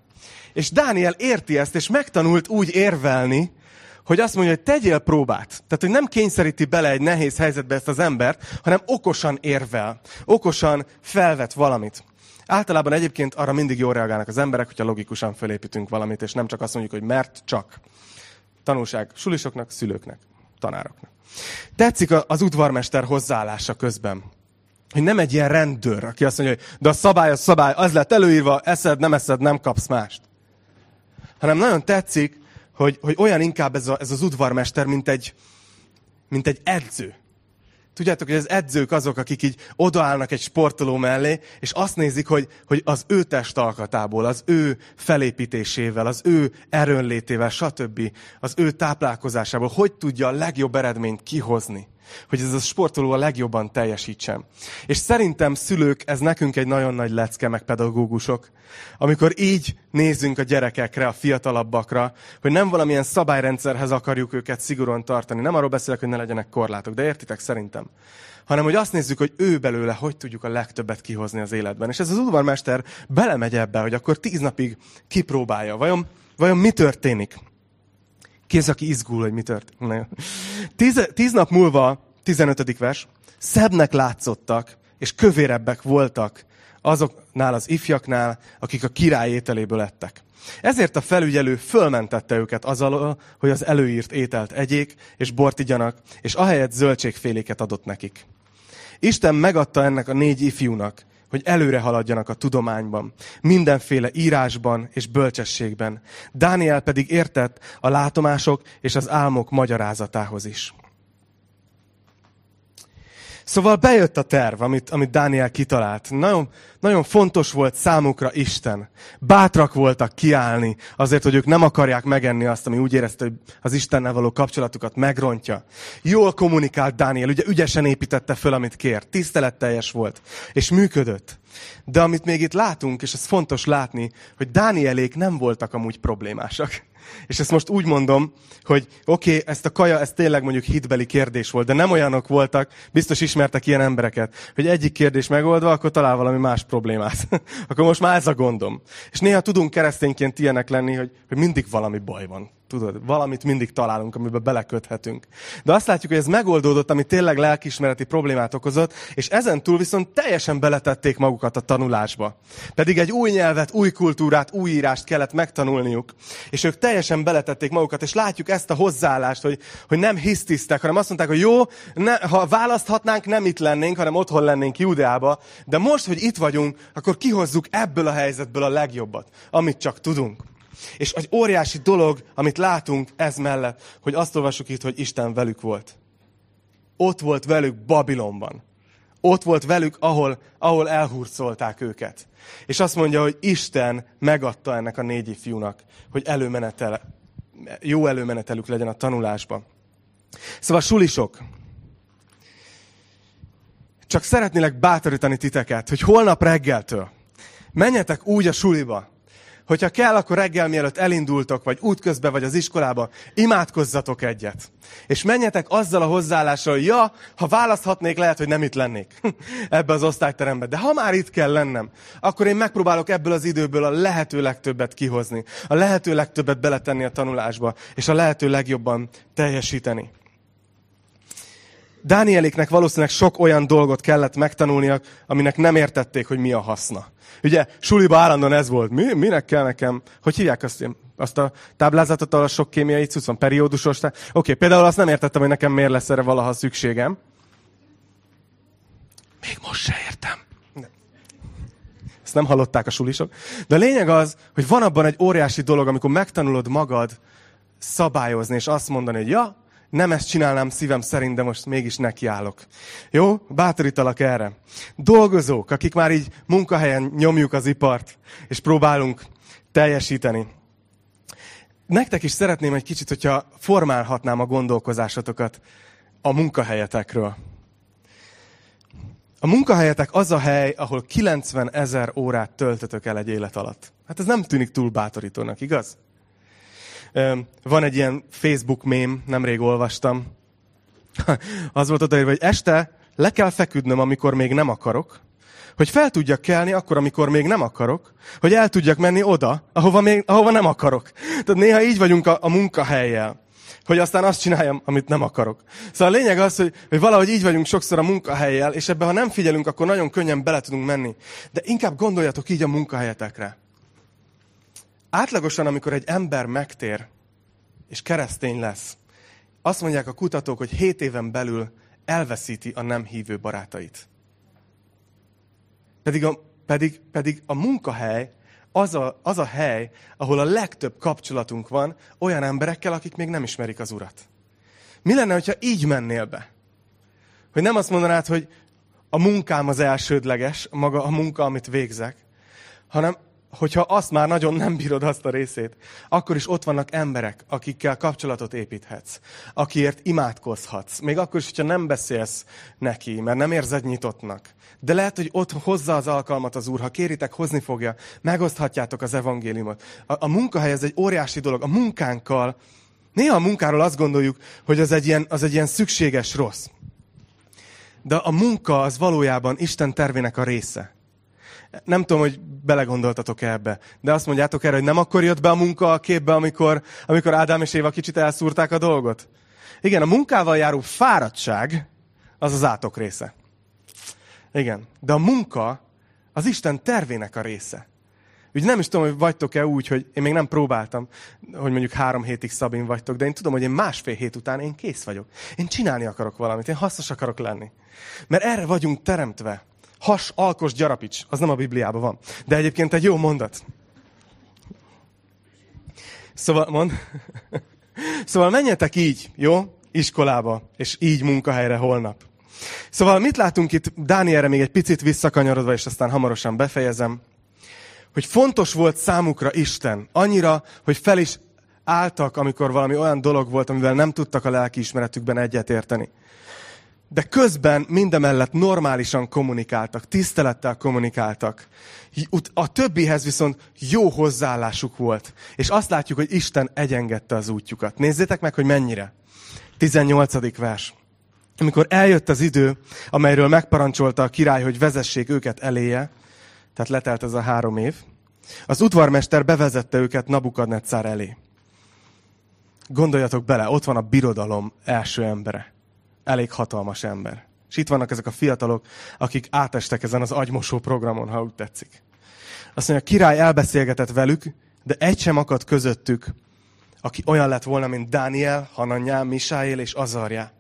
És Dániel érti ezt, és megtanult úgy érvelni, hogy azt mondja, hogy tegyél próbát. Tehát, hogy nem kényszeríti bele egy nehéz helyzetbe ezt az embert, hanem okosan érvel. Okosan felvet valamit. Általában egyébként arra mindig jól reagálnak az emberek, hogyha logikusan fölépítünk valamit, és nem csak azt mondjuk, hogy mert csak. Tanulság sulisoknak, szülőknek, tanároknak. Tetszik az udvarmester hozzáállása közben. Hogy nem egy ilyen rendőr, aki azt mondja, hogy de a szabály a szabály, az lett előírva, eszed, nem eszed, nem kapsz mást. Hanem nagyon tetszik, hogy, hogy olyan inkább ez, a, ez az udvarmester, mint egy, mint egy edző. Tudjátok, hogy az edzők azok, akik így odaállnak egy sportoló mellé, és azt nézik, hogy, hogy az ő testalkatából, az ő felépítésével, az ő erőnlétével, stb. az ő táplálkozásából, hogy tudja a legjobb eredményt kihozni hogy ez a sportoló a legjobban teljesítsen. És szerintem szülők, ez nekünk egy nagyon nagy lecke, meg pedagógusok, amikor így nézünk a gyerekekre, a fiatalabbakra, hogy nem valamilyen szabályrendszerhez akarjuk őket szigorúan tartani. Nem arról beszélek, hogy ne legyenek korlátok, de értitek szerintem. Hanem, hogy azt nézzük, hogy ő belőle hogy tudjuk a legtöbbet kihozni az életben. És ez az udvarmester belemegy ebbe, hogy akkor tíz napig kipróbálja. Vajon, vajon mi történik? Ki az, aki izgul, hogy mi történt? Tíz, tíz nap múlva, 15. vers, szebbnek látszottak, és kövérebbek voltak azoknál az ifjaknál, akik a király ételéből ettek. Ezért a felügyelő fölmentette őket azzal, hogy az előírt ételt egyék, és bort igyanak, és ahelyett zöldségféléket adott nekik. Isten megadta ennek a négy ifjúnak, hogy előre haladjanak a tudományban, mindenféle írásban és bölcsességben. Dániel pedig értett a látomások és az álmok magyarázatához is. Szóval bejött a terv, amit, amit Dániel kitalált. Nagyon, nagyon fontos volt számukra Isten. Bátrak voltak kiállni azért, hogy ők nem akarják megenni azt, ami úgy érezte, hogy az Istennel való kapcsolatukat megrontja. Jól kommunikált Dániel, ugye ügyesen építette föl, amit kért. Tiszteletteljes volt, és működött. De amit még itt látunk, és ez fontos látni, hogy Dánielék nem voltak amúgy problémásak. És ezt most úgy mondom, hogy oké, okay, ezt a kaja, ez tényleg mondjuk hitbeli kérdés volt, de nem olyanok voltak, biztos ismertek ilyen embereket, hogy egyik kérdés megoldva, akkor talál valami más problémát. *laughs* akkor most már ez a gondom. És néha tudunk keresztényként ilyenek lenni, hogy, hogy mindig valami baj van. Tudod, valamit mindig találunk, amiben beleköthetünk. De azt látjuk, hogy ez megoldódott, ami tényleg lelkismereti problémát okozott, és ezen túl viszont teljesen beletették magukat a tanulásba. Pedig egy új nyelvet, új kultúrát, új írást kellett megtanulniuk. És ők teljesen beletették magukat, és látjuk ezt a hozzáállást, hogy, hogy nem hisztisztek, hanem azt mondták, hogy jó, ne, ha választhatnánk, nem itt lennénk, hanem otthon lennénk Judeába, de most, hogy itt vagyunk, akkor kihozzuk ebből a helyzetből a legjobbat, amit csak tudunk. És egy óriási dolog, amit látunk ez mellett, hogy azt olvassuk itt, hogy Isten velük volt. Ott volt velük Babilonban. Ott volt velük, ahol, ahol elhurcolták őket. És azt mondja, hogy Isten megadta ennek a négy fiúnak, hogy előmenetel, jó előmenetelük legyen a tanulásban. Szóval sulisok, csak szeretnélek bátorítani titeket, hogy holnap reggeltől menjetek úgy a suliba, hogyha kell, akkor reggel mielőtt elindultok, vagy útközben, vagy az iskolába, imádkozzatok egyet. És menjetek azzal a hozzáállással, hogy ja, ha választhatnék, lehet, hogy nem itt lennék *laughs* ebbe az osztályterembe. De ha már itt kell lennem, akkor én megpróbálok ebből az időből a lehető legtöbbet kihozni, a lehető legtöbbet beletenni a tanulásba, és a lehető legjobban teljesíteni. Dánieliknek valószínűleg sok olyan dolgot kellett megtanulnia, aminek nem értették, hogy mi a haszna. Ugye, suliba állandóan ez volt. Mi, minek kell nekem? Hogy hívják azt, azt a táblázatot, a sok kémiai cucc van, periódusos. Oké, okay, például azt nem értettem, hogy nekem miért lesz erre valaha szükségem. Még most se értem. Ezt nem hallották a sulisok. De a lényeg az, hogy van abban egy óriási dolog, amikor megtanulod magad szabályozni, és azt mondani, hogy ja, nem ezt csinálnám szívem szerint, de most mégis nekiállok. Jó? Bátorítalak erre. Dolgozók, akik már így munkahelyen nyomjuk az ipart, és próbálunk teljesíteni. Nektek is szeretném egy kicsit, hogyha formálhatnám a gondolkozásotokat a munkahelyetekről. A munkahelyetek az a hely, ahol 90 ezer órát töltötök el egy élet alatt. Hát ez nem tűnik túl bátorítónak, igaz? Van egy ilyen Facebook mém, nemrég olvastam. *laughs* Az volt odaírva, hogy este le kell feküdnöm, amikor még nem akarok, hogy fel tudjak kelni akkor, amikor még nem akarok, hogy el tudjak menni oda, ahova, még, ahova nem akarok. Tehát néha így vagyunk a, a munkahelyjel, hogy aztán azt csináljam, amit nem akarok. Szóval a lényeg az, hogy, hogy valahogy így vagyunk sokszor a munkahelyjel, és ebbe, ha nem figyelünk, akkor nagyon könnyen bele tudunk menni. De inkább gondoljatok így a munkahelyetekre. Átlagosan, amikor egy ember megtér, és keresztény lesz, azt mondják a kutatók, hogy hét éven belül elveszíti a nem hívő barátait. Pedig a, pedig, pedig a munkahely az a, az a hely, ahol a legtöbb kapcsolatunk van olyan emberekkel, akik még nem ismerik az Urat. Mi lenne, hogyha így mennél be? Hogy nem azt mondanád, hogy a munkám az elsődleges, maga a munka, amit végzek, hanem hogyha azt már nagyon nem bírod azt a részét, akkor is ott vannak emberek, akikkel kapcsolatot építhetsz, akiért imádkozhatsz. Még akkor is, hogyha nem beszélsz neki, mert nem érzed nyitottnak. De lehet, hogy ott hozza az alkalmat az Úr, ha kéritek, hozni fogja, megoszthatjátok az evangéliumot. A, a munkahely ez egy óriási dolog. A munkánkkal, néha a munkáról azt gondoljuk, hogy az egy ilyen, az egy ilyen szükséges rossz. De a munka az valójában Isten tervének a része. Nem tudom, hogy belegondoltatok ebbe, de azt mondjátok erre, hogy nem akkor jött be a munka a képbe, amikor, amikor Ádám és Éva kicsit elszúrták a dolgot? Igen, a munkával járó fáradtság az az átok része. Igen, de a munka az Isten tervének a része. Úgy nem is tudom, hogy vagytok-e úgy, hogy én még nem próbáltam, hogy mondjuk három hétig Szabin vagytok, de én tudom, hogy én másfél hét után én kész vagyok. Én csinálni akarok valamit, én hasznos akarok lenni. Mert erre vagyunk teremtve. Has, alkos, gyarapics. Az nem a Bibliában van. De egyébként egy jó mondat. Szóval, mond. *laughs* Szóval menjetek így, jó? Iskolába, és így munkahelyre holnap. Szóval mit látunk itt, Dánielre még egy picit visszakanyarodva, és aztán hamarosan befejezem, hogy fontos volt számukra Isten. Annyira, hogy fel is álltak, amikor valami olyan dolog volt, amivel nem tudtak a lelkiismeretükben egyetérteni de közben mindemellett normálisan kommunikáltak, tisztelettel kommunikáltak. A többihez viszont jó hozzáállásuk volt. És azt látjuk, hogy Isten egyengedte az útjukat. Nézzétek meg, hogy mennyire. 18. vers. Amikor eljött az idő, amelyről megparancsolta a király, hogy vezessék őket eléje, tehát letelt ez a három év, az udvarmester bevezette őket Nabukadnetszár elé. Gondoljatok bele, ott van a birodalom első embere elég hatalmas ember. És itt vannak ezek a fiatalok, akik átestek ezen az agymosó programon, ha úgy tetszik. Azt mondja, a király elbeszélgetett velük, de egy sem akadt közöttük, aki olyan lett volna, mint Dániel, Hananyá, Misáél és Azarja.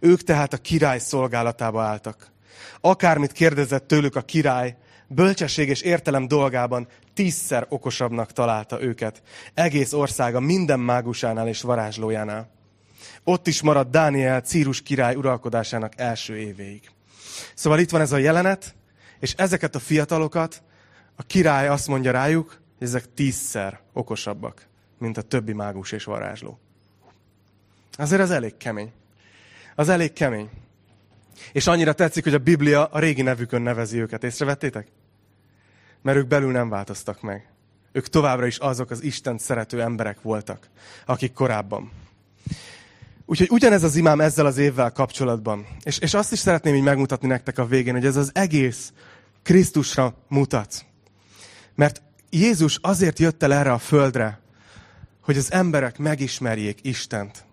Ők tehát a király szolgálatába álltak. Akármit kérdezett tőlük a király, bölcsesség és értelem dolgában tízszer okosabbnak találta őket. Egész országa minden mágusánál és varázslójánál. Ott is maradt Dániel Círus király uralkodásának első évéig. Szóval itt van ez a jelenet, és ezeket a fiatalokat a király azt mondja rájuk, hogy ezek tízszer okosabbak, mint a többi mágus és varázsló. Azért ez elég kemény. Az elég kemény. És annyira tetszik, hogy a Biblia a régi nevükön nevezi őket. Észrevettétek? Mert ők belül nem változtak meg. ők továbbra is azok az Isten szerető emberek voltak, akik korábban. Úgyhogy ugyanez az imám ezzel az évvel kapcsolatban. És, és azt is szeretném így megmutatni nektek a végén, hogy ez az egész Krisztusra mutat. Mert Jézus azért jött el erre a földre, hogy az emberek megismerjék Istent.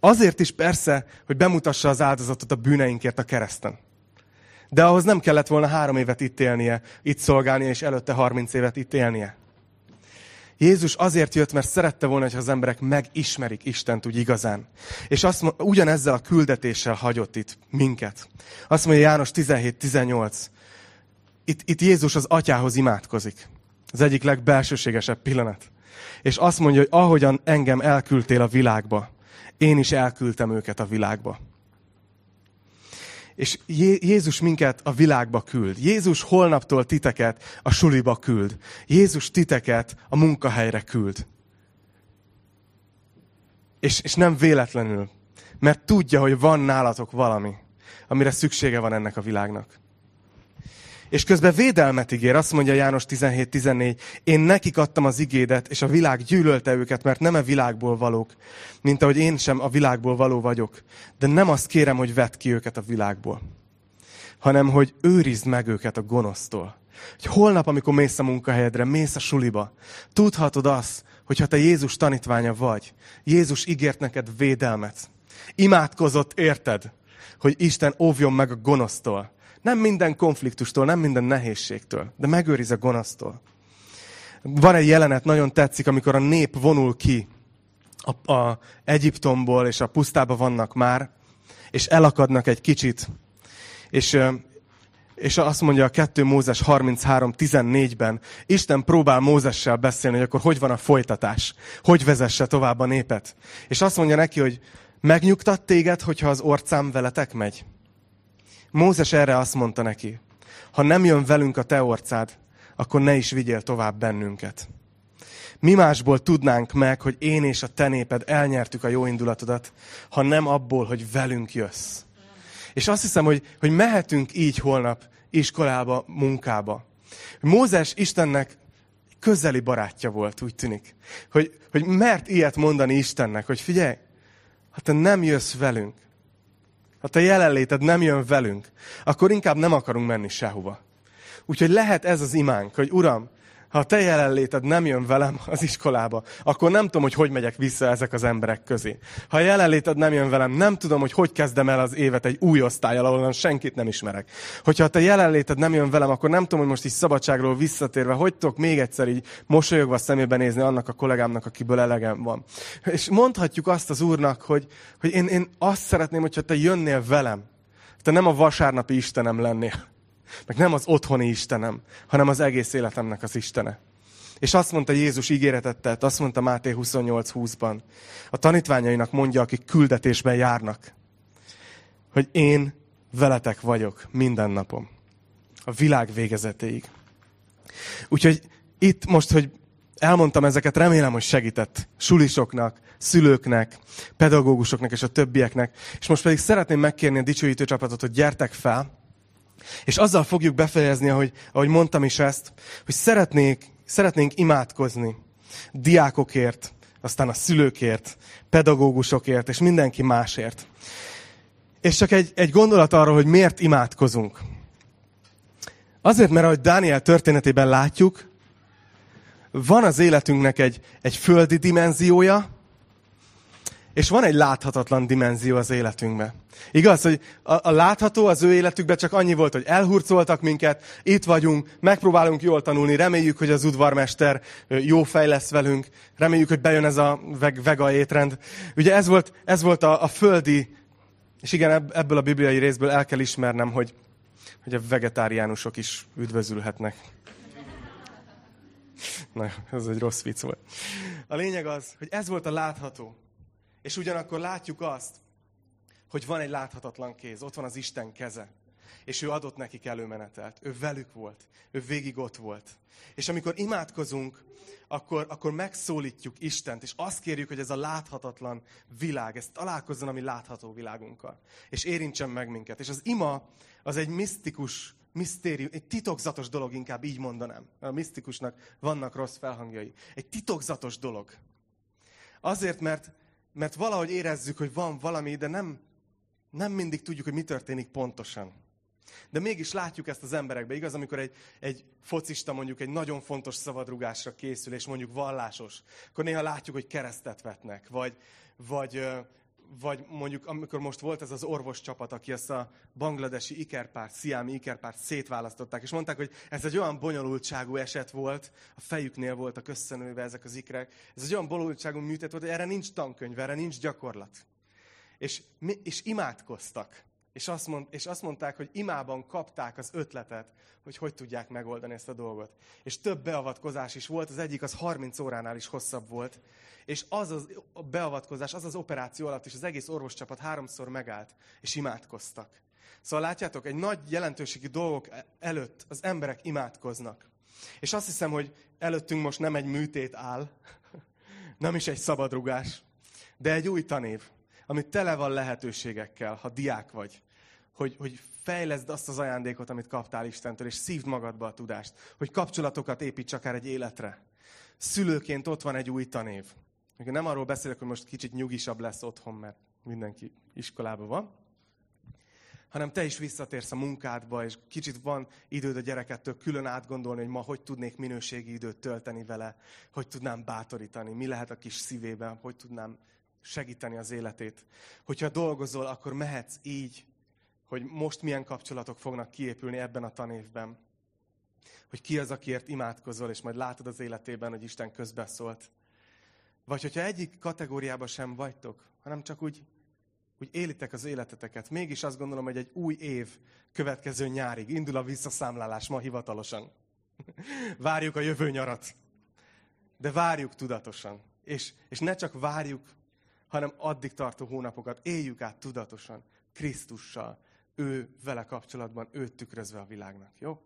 Azért is persze, hogy bemutassa az áldozatot a bűneinkért a kereszten. De ahhoz nem kellett volna három évet itt élnie, itt szolgálnia, és előtte harminc évet itt élnie. Jézus azért jött, mert szerette volna, hogy az emberek megismerik Istent úgy igazán. És azt, ugyanezzel a küldetéssel hagyott itt minket. Azt mondja János 17-18. Itt, itt Jézus az atyához imádkozik. Az egyik legbelsőségesebb pillanat. És azt mondja, hogy ahogyan engem elküldtél a világba, én is elküldtem őket a világba. És Jézus minket a világba küld. Jézus holnaptól titeket a suliba küld. Jézus titeket a munkahelyre küld. És, és nem véletlenül, mert tudja, hogy van nálatok valami, amire szüksége van ennek a világnak. És közben védelmet ígér, azt mondja János 17-14, én nekik adtam az igédet, és a világ gyűlölte őket, mert nem a világból valók, mint ahogy én sem a világból való vagyok. De nem azt kérem, hogy vedd ki őket a világból, hanem hogy őrizd meg őket a gonosztól. Hogy holnap, amikor mész a munkahelyedre, mész a suliba, tudhatod azt, hogy ha te Jézus tanítványa vagy, Jézus ígért neked védelmet. Imádkozott, érted? Hogy Isten óvjon meg a gonosztól nem minden konfliktustól, nem minden nehézségtől, de megőriz a gonosztól. Van egy jelenet, nagyon tetszik, amikor a nép vonul ki a, a Egyiptomból, és a pusztába vannak már, és elakadnak egy kicsit. És, és azt mondja a 2 Mózes 33.14-ben, Isten próbál Mózessel beszélni, hogy akkor hogy van a folytatás, hogy vezesse tovább a népet. És azt mondja neki, hogy megnyugtat téged, hogyha az orcám veletek megy. Mózes erre azt mondta neki, ha nem jön velünk a te orcád, akkor ne is vigyél tovább bennünket. Mi másból tudnánk meg, hogy én és a te néped elnyertük a jó indulatodat, ha nem abból, hogy velünk jössz. És azt hiszem, hogy, hogy mehetünk így holnap iskolába, munkába. Mózes Istennek közeli barátja volt, úgy tűnik. Hogy, hogy mert ilyet mondani Istennek, hogy figyelj, ha te nem jössz velünk, ha te jelenléted nem jön velünk, akkor inkább nem akarunk menni sehova. Úgyhogy lehet ez az imánk, hogy Uram, ha a te jelenléted nem jön velem az iskolába, akkor nem tudom, hogy hogy megyek vissza ezek az emberek közé. Ha a jelenléted nem jön velem, nem tudom, hogy hogy kezdem el az évet egy új osztályjal, ahol senkit nem ismerek. Hogyha a te jelenléted nem jön velem, akkor nem tudom, hogy most is szabadságról visszatérve, hogy tudok még egyszer így mosolyogva szemébe nézni annak a kollégámnak, akiből elegem van. És mondhatjuk azt az Úrnak, hogy, hogy én, én azt szeretném, hogyha te jönnél velem. Te nem a vasárnapi Istenem lennél meg nem az otthoni Istenem, hanem az egész életemnek az Istene. És azt mondta Jézus ígéretet tett, azt mondta Máté 28.20-ban. A tanítványainak mondja, akik küldetésben járnak, hogy én veletek vagyok minden napom. A világ végezetéig. Úgyhogy itt most, hogy elmondtam ezeket, remélem, hogy segített sulisoknak, szülőknek, pedagógusoknak és a többieknek. És most pedig szeretném megkérni a dicsőítő csapatot, hogy gyertek fel, és azzal fogjuk befejezni, ahogy, ahogy mondtam is ezt, hogy szeretnék, szeretnénk imádkozni diákokért, aztán a szülőkért, pedagógusokért, és mindenki másért. És csak egy, egy gondolat arra, hogy miért imádkozunk. Azért, mert ahogy Dániel történetében látjuk, van az életünknek egy, egy földi dimenziója, és van egy láthatatlan dimenzió az életünkben. Igaz, hogy a, a látható az ő életükben csak annyi volt, hogy elhurcoltak minket, itt vagyunk, megpróbálunk jól tanulni, reméljük, hogy az udvarmester jó fej lesz velünk, reméljük, hogy bejön ez a vega étrend. Ugye ez volt, ez volt a, a földi, és igen, ebből a bibliai részből el kell ismernem, hogy, hogy a vegetáriánusok is üdvözülhetnek. Na, ez egy rossz vicc volt. A lényeg az, hogy ez volt a látható. És ugyanakkor látjuk azt, hogy van egy láthatatlan kéz, ott van az Isten keze. És ő adott nekik előmenetelt. Ő velük volt. Ő végig ott volt. És amikor imádkozunk, akkor, akkor megszólítjuk Istent, és azt kérjük, hogy ez a láthatatlan világ, ez találkozzon a mi látható világunkkal. És érintsen meg minket. És az ima az egy misztikus misztérium, egy titokzatos dolog, inkább így mondanám. A misztikusnak vannak rossz felhangjai. Egy titokzatos dolog. Azért, mert, mert valahogy érezzük, hogy van valami, de nem, nem mindig tudjuk, hogy mi történik pontosan. De mégis látjuk ezt az emberekbe, igaz, amikor egy, egy focista mondjuk egy nagyon fontos szabadrugásra készül, és mondjuk vallásos, akkor néha látjuk, hogy keresztet vetnek, vagy, vagy, vagy mondjuk amikor most volt ez az orvos csapat, aki ezt a bangladesi ikerpárt, sziámi ikerpárt szétválasztották, és mondták, hogy ez egy olyan bonyolultságú eset volt, a fejüknél voltak összenőve ezek az ikrek, ez egy olyan bonyolultságú műtét volt, hogy erre nincs tankönyv, erre nincs gyakorlat. És, és imádkoztak. És azt, mond, és azt mondták, hogy imában kapták az ötletet, hogy hogy tudják megoldani ezt a dolgot. És több beavatkozás is volt, az egyik az 30 óránál is hosszabb volt. És az az beavatkozás, az az operáció alatt is az egész orvoscsapat háromszor megállt, és imádkoztak. Szóval látjátok, egy nagy jelentőségi dolgok előtt az emberek imádkoznak. És azt hiszem, hogy előttünk most nem egy műtét áll, *laughs* nem is egy szabadrugás, de egy új tanév, ami tele van lehetőségekkel, ha diák vagy hogy, hogy fejleszd azt az ajándékot, amit kaptál Istentől, és szívd magadba a tudást, hogy kapcsolatokat építs akár egy életre. Szülőként ott van egy új tanév. Nem arról beszélek, hogy most kicsit nyugisabb lesz otthon, mert mindenki iskolában van, hanem te is visszatérsz a munkádba, és kicsit van időd a gyerekettől külön átgondolni, hogy ma hogy tudnék minőségi időt tölteni vele, hogy tudnám bátorítani, mi lehet a kis szívében, hogy tudnám segíteni az életét. Hogyha dolgozol, akkor mehetsz így hogy most milyen kapcsolatok fognak kiépülni ebben a tanévben. Hogy ki az, akiért imádkozol, és majd látod az életében, hogy Isten közbeszólt. Vagy hogyha egyik kategóriában sem vagytok, hanem csak úgy, úgy élitek az életeteket. Mégis azt gondolom, hogy egy új év következő nyárig indul a visszaszámlálás ma hivatalosan. *laughs* várjuk a jövő nyarat. De várjuk tudatosan. És, és ne csak várjuk, hanem addig tartó hónapokat éljük át tudatosan, Krisztussal, ő vele kapcsolatban, őt tükrözve a világnak. Jó?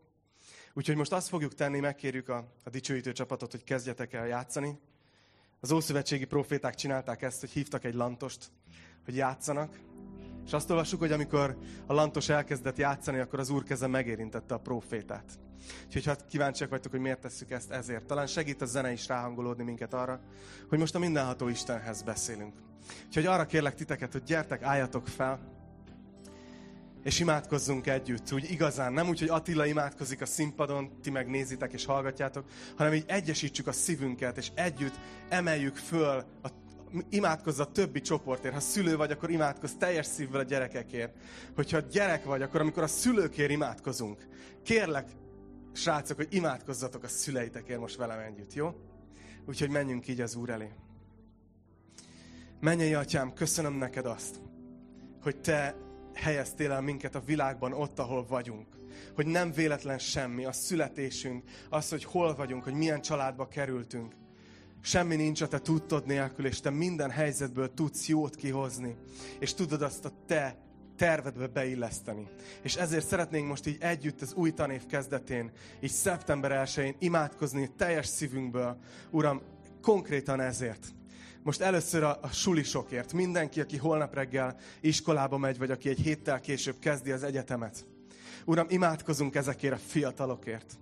Úgyhogy most azt fogjuk tenni, megkérjük a, a dicsőítő csapatot, hogy kezdjetek el játszani. Az ószövetségi proféták csinálták ezt, hogy hívtak egy lantost, hogy játszanak. És azt olvassuk, hogy amikor a lantos elkezdett játszani, akkor az úr keze megérintette a profétát. Úgyhogy ha kíváncsiak vagytok, hogy miért tesszük ezt, ezért. Talán segít a zene is ráhangolódni minket arra, hogy most a mindenható Istenhez beszélünk. Úgyhogy arra kérlek titeket, hogy gyertek, álljatok fel, és imádkozzunk együtt, úgy igazán, nem úgy, hogy Attila imádkozik a színpadon, ti meg nézitek és hallgatjátok, hanem így egyesítsük a szívünket, és együtt emeljük föl, a, imádkozz a többi csoportért. Ha szülő vagy, akkor imádkozz teljes szívvel a gyerekekért. Hogyha gyerek vagy, akkor amikor a szülőkért imádkozunk, kérlek, srácok, hogy imádkozzatok a szüleitekért most velem együtt, jó? Úgyhogy menjünk így az Úr elé. Menjei atyám, köszönöm neked azt, hogy te helyeztél el minket a világban ott, ahol vagyunk. Hogy nem véletlen semmi, a születésünk, az, hogy hol vagyunk, hogy milyen családba kerültünk. Semmi nincs a te tudtod nélkül, és te minden helyzetből tudsz jót kihozni, és tudod azt a te tervedbe beilleszteni. És ezért szeretnénk most így együtt az új tanév kezdetén, így szeptember 1-én imádkozni teljes szívünkből. Uram, konkrétan ezért. Most először a, a sulisokért. Mindenki, aki holnap reggel iskolába megy, vagy aki egy héttel később kezdi az egyetemet. Uram, imádkozunk ezekért a fiatalokért.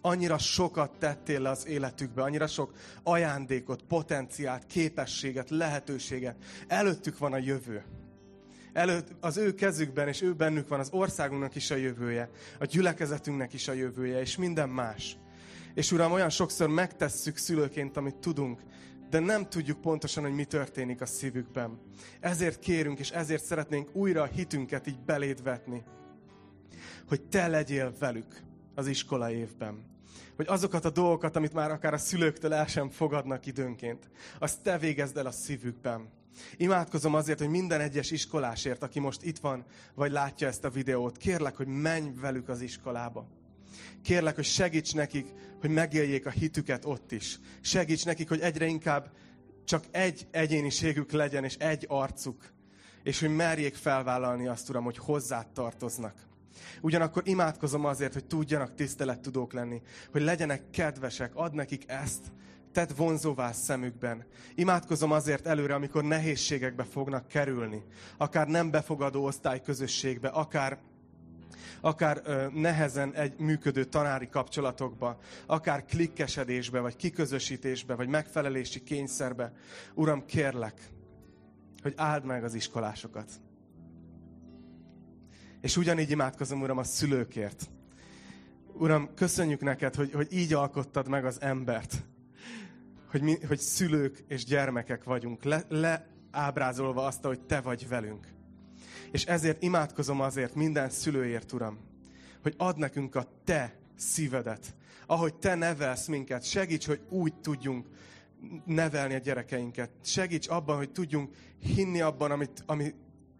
Annyira sokat tettél le az életükbe, annyira sok ajándékot, potenciált, képességet, lehetőséget. Előttük van a jövő. Előtt az ő kezükben, és ő bennük van az országunknak is a jövője, a gyülekezetünknek is a jövője, és minden más. És Uram, olyan sokszor megtesszük szülőként, amit tudunk, de nem tudjuk pontosan, hogy mi történik a szívükben. Ezért kérünk, és ezért szeretnénk újra a hitünket így beléd vetni, hogy te legyél velük az iskola évben. Hogy azokat a dolgokat, amit már akár a szülőktől el sem fogadnak időnként, azt te végezd el a szívükben. Imádkozom azért, hogy minden egyes iskolásért, aki most itt van, vagy látja ezt a videót, kérlek, hogy menj velük az iskolába. Kérlek, hogy segíts nekik, hogy megéljék a hitüket ott is. Segíts nekik, hogy egyre inkább csak egy egyéniségük legyen, és egy arcuk. És hogy merjék felvállalni azt, Uram, hogy hozzád tartoznak. Ugyanakkor imádkozom azért, hogy tudjanak tisztelettudók lenni, hogy legyenek kedvesek, ad nekik ezt, tedd vonzóvá szemükben. Imádkozom azért előre, amikor nehézségekbe fognak kerülni, akár nem befogadó osztályközösségbe, akár akár ö, nehezen egy működő tanári kapcsolatokba, akár klikkesedésbe, vagy kiközösítésbe, vagy megfelelési kényszerbe. Uram, kérlek, hogy áld meg az iskolásokat. És ugyanígy imádkozom, Uram, a szülőkért. Uram, köszönjük neked, hogy, hogy így alkottad meg az embert. Hogy, mi, hogy szülők és gyermekek vagyunk, le, leábrázolva azt, hogy te vagy velünk. És ezért imádkozom azért minden szülőért, Uram, hogy ad nekünk a te szívedet, ahogy te nevelsz minket. Segíts, hogy úgy tudjunk nevelni a gyerekeinket. Segíts abban, hogy tudjunk hinni abban, amit, ami,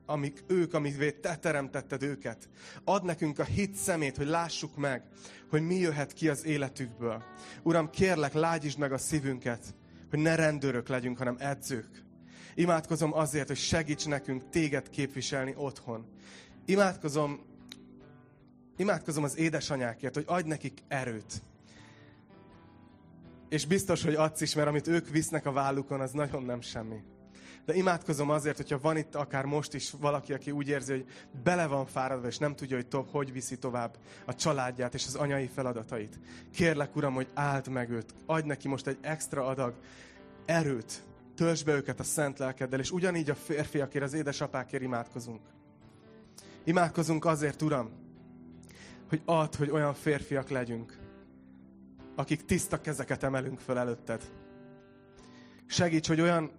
amik ők, amit te teremtetted őket. Ad nekünk a hit szemét, hogy lássuk meg, hogy mi jöhet ki az életükből. Uram, kérlek, lágyisd meg a szívünket, hogy ne rendőrök legyünk, hanem edzők. Imádkozom azért, hogy segíts nekünk téged képviselni otthon. Imádkozom, imádkozom az édesanyákért, hogy adj nekik erőt. És biztos, hogy adsz is, mert amit ők visznek a vállukon, az nagyon nem semmi. De imádkozom azért, hogyha van itt akár most is valaki, aki úgy érzi, hogy bele van fáradva, és nem tudja, hogy to- hogy viszi tovább a családját és az anyai feladatait. Kérlek, Uram, hogy áld meg őt, adj neki most egy extra adag erőt, töltsd be őket a szent lelkeddel, és ugyanígy a férfiakért, az édesapákért imádkozunk. Imádkozunk azért, Uram, hogy add, hogy olyan férfiak legyünk, akik tiszta kezeket emelünk föl előtted. Segíts, hogy olyan,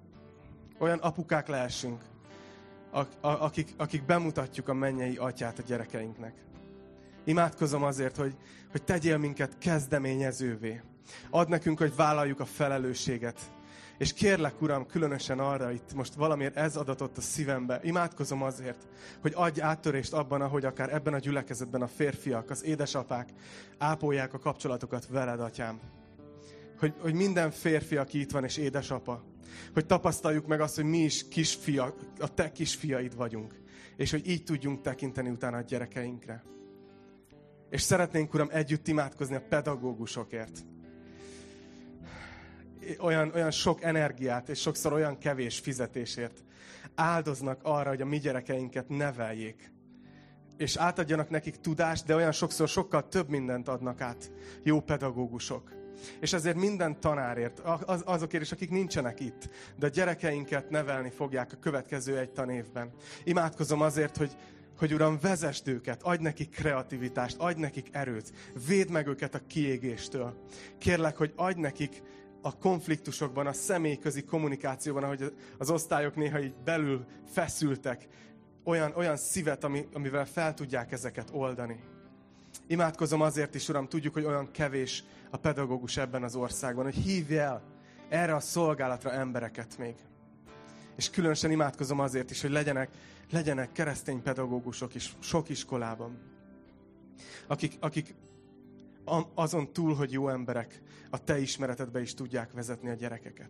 olyan apukák lehessünk, akik, akik bemutatjuk a mennyei atyát a gyerekeinknek. Imádkozom azért, hogy, hogy tegyél minket kezdeményezővé. Add nekünk, hogy vállaljuk a felelősséget és kérlek, Uram, különösen arra, itt most valamiért ez adatott a szívembe. Imádkozom azért, hogy adj áttörést abban, ahogy akár ebben a gyülekezetben a férfiak, az édesapák ápolják a kapcsolatokat veled, atyám. Hogy, hogy minden férfi, aki itt van, és édesapa, hogy tapasztaljuk meg azt, hogy mi is kisfia, a te kisfiaid vagyunk, és hogy így tudjunk tekinteni utána a gyerekeinkre. És szeretnénk, Uram, együtt imádkozni a pedagógusokért, olyan, olyan sok energiát, és sokszor olyan kevés fizetésért áldoznak arra, hogy a mi gyerekeinket neveljék. És átadjanak nekik tudást, de olyan sokszor sokkal több mindent adnak át jó pedagógusok. És ezért minden tanárért, az, azokért is, akik nincsenek itt, de a gyerekeinket nevelni fogják a következő egy tanévben. Imádkozom azért, hogy, hogy Uram, vezest őket, adj nekik kreativitást, adj nekik erőt, védd meg őket a kiégéstől. Kérlek, hogy adj nekik a konfliktusokban, a személyközi kommunikációban, ahogy az osztályok néha így belül feszültek, olyan, olyan szívet, ami, amivel fel tudják ezeket oldani. Imádkozom azért is, Uram, tudjuk, hogy olyan kevés a pedagógus ebben az országban, hogy hívj el erre a szolgálatra embereket még. És különösen imádkozom azért is, hogy legyenek, legyenek keresztény pedagógusok is sok iskolában, akik, akik azon túl, hogy jó emberek, a te ismeretedbe is tudják vezetni a gyerekeket.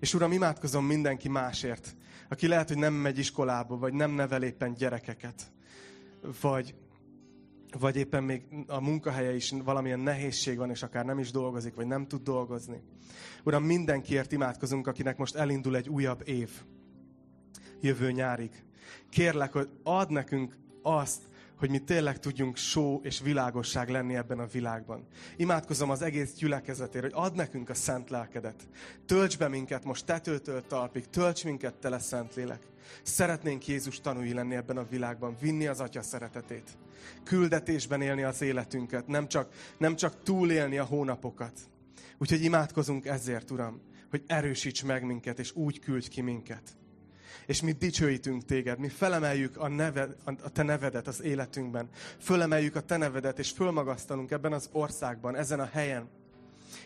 És Uram, imádkozom mindenki másért, aki lehet, hogy nem megy iskolába, vagy nem nevel éppen gyerekeket, vagy, vagy éppen még a munkahelye is valamilyen nehézség van, és akár nem is dolgozik, vagy nem tud dolgozni. Uram, mindenkiért imádkozunk, akinek most elindul egy újabb év, jövő nyárig. Kérlek, hogy add nekünk azt, hogy mi tényleg tudjunk só és világosság lenni ebben a világban. Imádkozom az egész gyülekezetért, hogy add nekünk a szent lelkedet. Tölts be minket most tetőtől talpig, tölts minket tele szent lélek. Szeretnénk Jézus tanúi lenni ebben a világban, vinni az Atya szeretetét. Küldetésben élni az életünket, nem csak, nem csak túlélni a hónapokat. Úgyhogy imádkozunk ezért, Uram, hogy erősíts meg minket, és úgy küldj ki minket és mi dicsőítünk téged, mi felemeljük a, neved, a te nevedet az életünkben, fölemeljük a te nevedet, és fölmagasztalunk ebben az országban, ezen a helyen.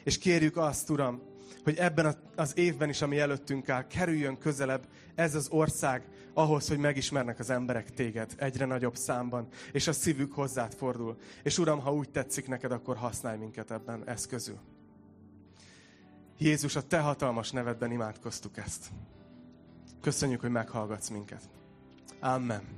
És kérjük azt, Uram, hogy ebben az évben is, ami előttünk áll, kerüljön közelebb ez az ország ahhoz, hogy megismernek az emberek téged egyre nagyobb számban, és a szívük hozzád fordul. És Uram, ha úgy tetszik neked, akkor használj minket ebben, ez közül. Jézus, a te hatalmas nevedben imádkoztuk ezt. Köszönjük, hogy meghallgatsz minket. Amen.